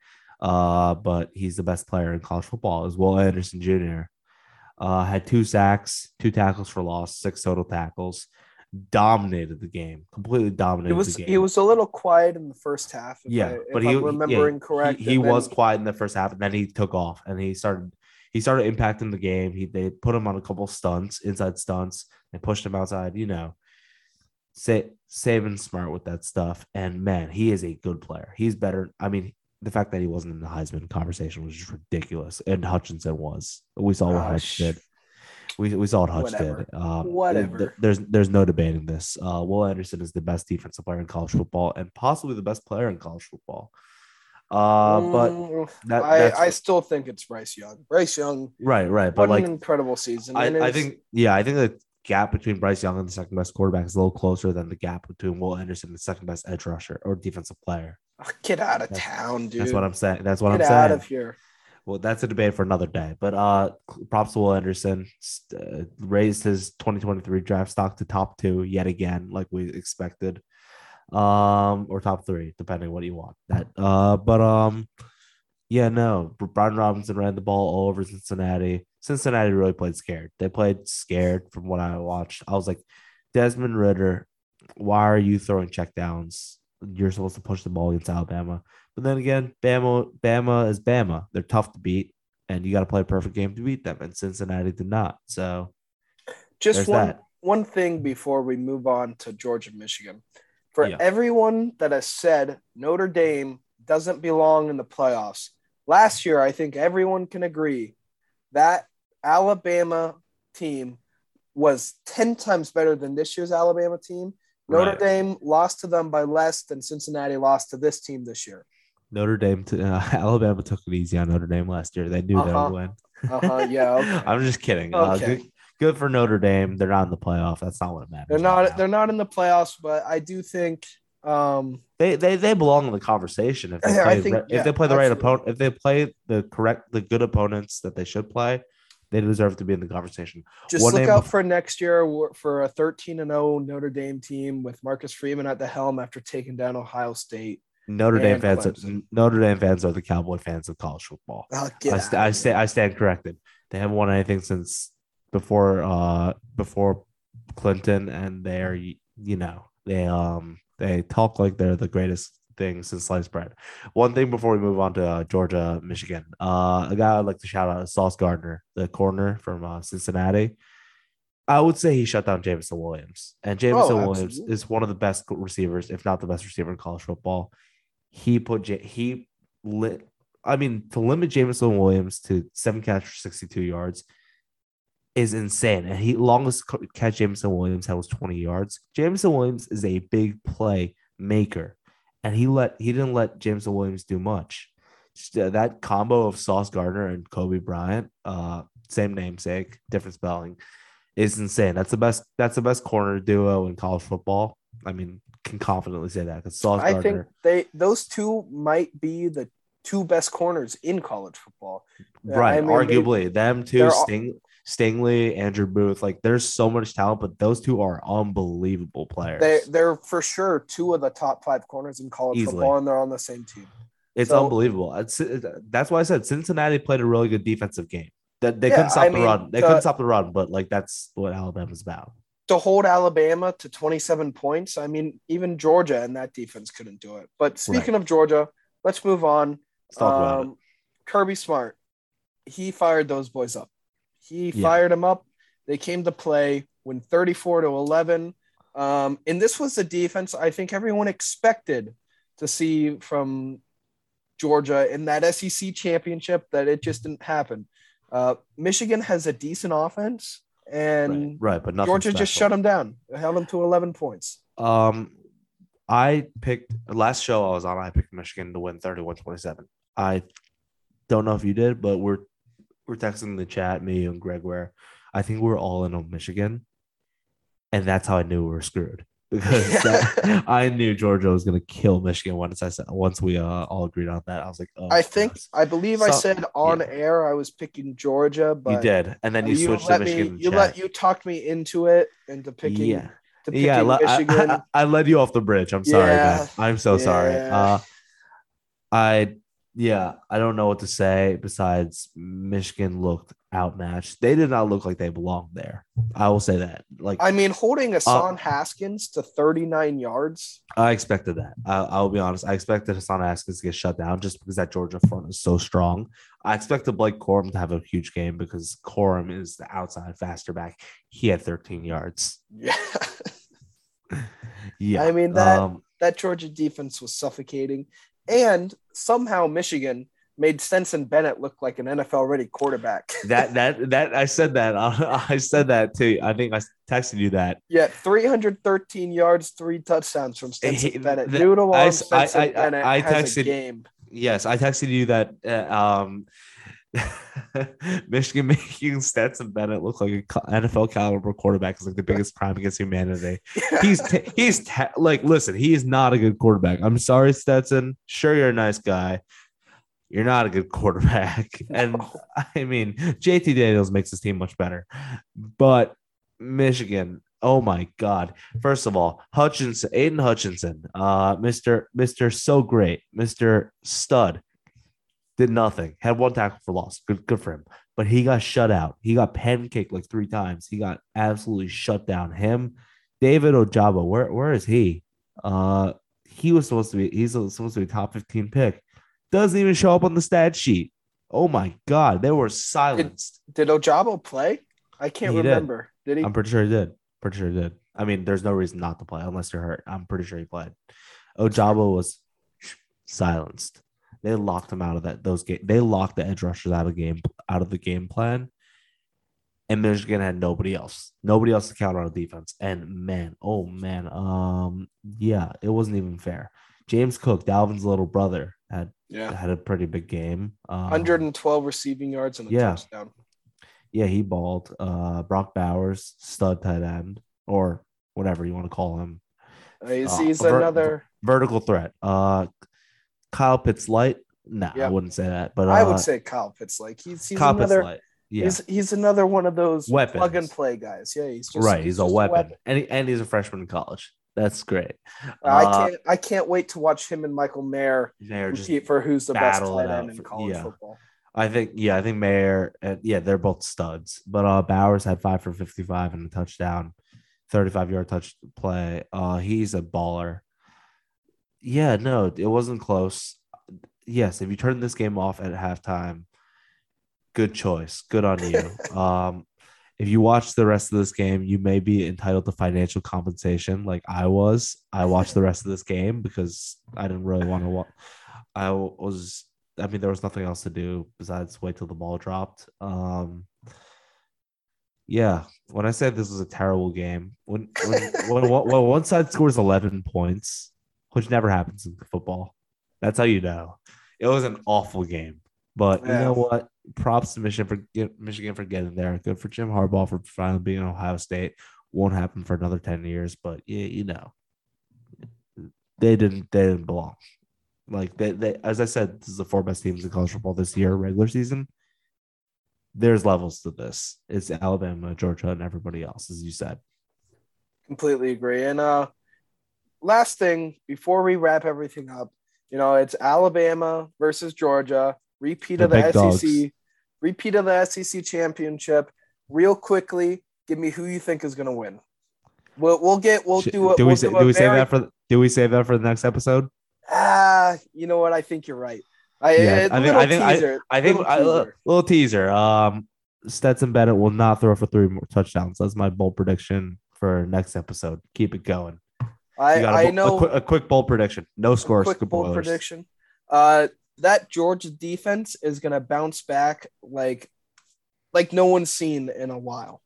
uh, but he's the best player in college football as well. Anderson Jr. Uh, had two sacks, two tackles for loss, six total tackles. Dominated the game, completely dominated. It was the game. he was a little quiet in the first half. yeah, I, but he I'm remembering yeah, correct. He, he was quiet in the first half, and then he took off and he started he started impacting the game. He they put him on a couple stunts, inside stunts. They pushed him outside. You know, say saving smart with that stuff. And man, he is a good player. He's better. I mean, the fact that he wasn't in the Heisman conversation was just ridiculous. And Hutchinson was. We saw what oh, Hutch did. We, we saw what Hutch Whatever. did. Um, Whatever. there's there's no debating this. Uh, Will Anderson is the best defensive player in college football and possibly the best player in college football. Uh, but mm, that, I, I still think it's Bryce Young. Bryce Young, right, right. But like an incredible season. I, I think, yeah, I think that gap between Bryce Young and the second best quarterback is a little closer than the gap between Will Anderson and the second best edge rusher or defensive player. Oh, get out of That's- town, dude. That's what I'm saying. That's what Get I'm saying. Get out of here. Well, that's a debate for another day. But uh, props to Will Anderson uh, raised his 2023 draft stock to top two yet again, like we expected, um, or top three, depending what you want. That uh, but um, yeah, no, Brian Robinson ran the ball all over Cincinnati. Cincinnati really played scared. They played scared from what I watched. I was like, Desmond Ridder, why are you throwing checkdowns? You're supposed to push the ball against Alabama. But then again, Bama, Bama is Bama. They're tough to beat, and you got to play a perfect game to beat them. And Cincinnati did not. So Just one that. one thing before we move on to Georgia, Michigan. For Yeah. everyone that has said Notre Dame doesn't belong in the playoffs, last year I think everyone can agree that Alabama team was 10 times better than this year's Alabama team. Notre Right. Dame lost to them by less than Cincinnati lost to this team this year. Notre Dame, to, uh, [LAUGHS] Alabama took it easy on Notre Dame last year. They knew they Uh-huh. would win. Uh-huh, [LAUGHS] yeah, okay. I'm just kidding. Uh, Okay. good, good for Notre Dame. They're not in the playoff. That's not what matters. They're not they're not in the playoffs, but I do think um They, they they belong in the conversation if they [CLEARS THROAT] play, think- re- yeah, if they play the right opponent if they play the correct the good opponents that they should play they deserve to be in the conversation. Just One look out bef- for next year for a 13 and 0 Notre Dame team with Marcus Freeman at the helm after taking down Ohio State. Notre Dame fans are, Notre Dame fans are the Cowboy fans of college football. Oh, I, st- I stand I stand corrected. They haven't won anything since before uh before Clinton and they're you know they um they talk like they're the greatest thing since sliced bread. One thing before we move on to uh, Georgia, Michigan, uh, a guy I'd like to shout out is Sauce Gardner, the corner from uh, Cincinnati. I would say he shut down Jameson Williams, and Jameson Williams Oh, absolutely. is one of the best receivers, if not the best receiver in college football. He put J- he lit. I mean, to limit Jameson Williams to seven catch for sixty-two yards is insane. And he longest catch Jameson Williams had was 20 yards. Jameson Williams is a big play maker, and he let he didn't let Jameson Williams do much. Just, uh, that combo of Sauce Gardner and Coby Bryant, uh, same namesake, different spelling, is insane. That's the best. That's the best corner duo in college football. I mean, can confidently say that because Sauce I Gardner. think they those two might be the two best corners in college football. Right, I mean, they- arguably them two, Sting, Stingley, Andrew Booth. Like, there's so much talent, but those two are unbelievable players. They they're for sure two of the top five corners in college Easily. football, and they're on the same team. it's so- unbelievable. It's, that's why I said Cincinnati played a really good defensive game. That they Yeah, couldn't stop I the mean, run. They the- couldn't stop the run, but like that's what Alabama's about. To hold Alabama to 27 points, I mean, even Georgia and that defense couldn't do it. But speaking of Georgia, let's move on. Let's talk about it. Um, Kirby Smart, he fired those boys up. He Yeah. fired them up. They came to play, win 34 to 11. Um, and this was the defense I think everyone expected to see from Georgia in that SEC championship, that it just didn't happen. Uh, Michigan has a decent offense, and Right, right, but Georgia just shut them down, held them to 11 points. Um, I picked last show I was on. I picked Michigan to win 31-27. I don't know if you did, but we're we're texting in the chat, me and Greg, where I think we're all in on Michigan, and that's how I knew we were screwed [LAUGHS] because that, I knew Georgia was going to kill Michigan once I said once we uh, all agreed on that. I was like, oh, I think gosh. I believe I said on yeah. air I was picking Georgia, but you did, and then you, switched to Michigan. me you chat. let you talked me into it into picking yeah. to picking yeah, I, I- [LAUGHS] Michigan. I, I led you off the bridge. I'm sorry, Yeah. man. I'm so sorry. Uh, I, yeah, I don't know what to say besides Michigan looked outmatched. They did not look like they belonged there. I will say that. Like I mean, holding Uh, Hassan Haskins to 39 yards. I expected that. I, I'll be honest. I expected Hassan Haskins to get shut down just because that Georgia front is so strong. I expected Blake Corum to have a huge game because Corum is the outside faster back. He had 13 yards. Yeah. [LAUGHS] [LAUGHS] Yeah, I mean, that- Um, that Georgia defense was suffocating. And somehow Michigan made Stetson Bennett look like an NFL ready quarterback. [LAUGHS] that that that I said that [LAUGHS] I said that too. I think I texted you that. yeah, 313 yards, three touchdowns from Stetson He- Bennett. the- Noodle I I- I- I- Bennett I has a texted- game. Yes, I texted you that. Uh, um, [LAUGHS] Michigan making Stetson Bennett look like a NFL caliber quarterback is like the biggest crime against humanity. [LAUGHS] He's t- he's t- like, listen, he is not a good quarterback. I'm sorry, Stetson. Sure, you're a nice guy. You're not a good quarterback. [LAUGHS] And I mean, JT Daniels makes his team much better. But Michigan, oh my God. First of all, Hutchinson, Aidan Hutchinson, uh, Mr. Mr. So great, Mr. Stud did nothing. Had one tackle for loss. Good, good for him. But he got shut out. He got pancaked like three times. He got absolutely shut down. Him, David Ojabo. Where where is he? Uh, he was supposed to be. He's supposed to be top fifteen pick. Doesn't even show up on the stat sheet. Oh my god, they were silenced. Did, did Ojabo play? I can't He did. remember. Did. he? I'm pretty sure he did. Pretty sure he did. I mean, there's no reason not to play unless you're hurt. I'm pretty sure he played. Ojabo was silenced. They locked him out of that those game. They locked the edge rushers out of game out of the game plan. And Michigan had nobody else. Nobody else to counter on defense. And man, oh man, um, yeah, it wasn't even fair. James Cook, Dalvin's little brother, had yeah. had a pretty big game. Um, 112 receiving yards and a yeah. touchdown. yeah, he balled. Uh, Brock Bowers, stud tight end, or whatever you want to call him. Uh, He's, Uh, he's ver- another. vertical threat. Uh, Kyle Pitts light. No, I Yeah. wouldn't say that. But uh, I would say Kyle Pitts. Like he's he's Kyle another. light. Yeah, He's he's another one of those Weapons. plug and play guys. Yeah, he's just right. He's, a just weapon, and he, and he's a freshman in college. That's great. I Uh, can't I can't wait to watch him and Michael Mayer compete for who's the best tight end in college yeah. football. I think, yeah, I think Mayer, and yeah, they're both studs. But uh, Bowers had five for 55 and a touchdown, 35 yard touch play. Uh, he's a baller. Yeah, no, it wasn't close. Yes, if you turn this game off at halftime, good choice. Good on you. [LAUGHS] um, if you watch the rest of this game, you may be entitled to financial compensation, like I was. I watched the rest of this game because I didn't really want to watch. I was I mean, there was nothing else to do besides wait till the ball dropped. Um, yeah, when I said this was a terrible game, when when, when, when, when one side scores eleven points, which never happens in football, that's how you know it was an awful game. But you know what? Props to Michigan for get, Michigan for getting there. Good for Jim Harbaugh for finally being Ohio State. Won't happen for another ten years, but yeah, you know, they didn't they didn't belong. Like they, they as I said, this is the four best teams in college football this year, regular season. There's levels to this. It's Alabama, Georgia, and everybody else, as you said. Completely agree. And uh last thing before we wrap everything up, you know, it's Alabama versus Georgia, repeat The of the big dogs. SEC, repeat of the SEC championship. Real quickly, give me who you think is going to win. We'll we'll get we'll do it. do we'll we say, do, do we save that for do we save that for the next episode? Ah, you know what? I think you're right. I, Yeah, I think- I think- I- teaser, I think little I, uh, teaser. little teaser. Um, Stetson Bennett will not throw for three more touchdowns. That's my bold prediction for next episode. Keep it going. I, a, I know a, quick, a quick bold prediction. No scores. quick bold boilers. prediction. Uh, that Georgia defense is gonna bounce back like like no one's seen in a while.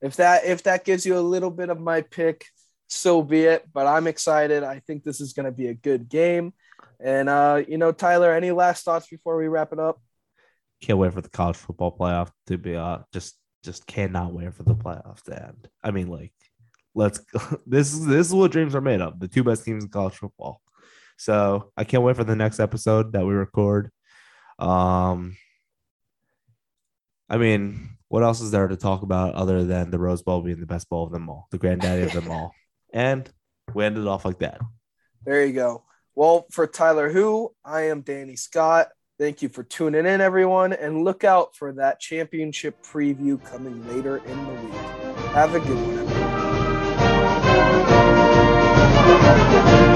If that if that gives you a little bit of my pick, so be it. But I'm excited. I think this is gonna be a good game. And uh, you know, Tyler, any last thoughts before we wrap it up? Can't wait for the college football playoff to be uh just just cannot wait for the playoffs to end. I mean, like, let's [LAUGHS] this is this is what dreams are made of. The two best teams in college football. So I can't wait for the next episode that we record. Um, I mean, what else is there to talk about other than the Rose Bowl being the best bowl of them all, the granddaddy of them all? [LAUGHS] And we ended off like that. There you go. Well, for Tyler Who, I am Danny Scott. Thank you for tuning in, everyone, and look out for that championship preview coming later in the week. Have a good one, everyone.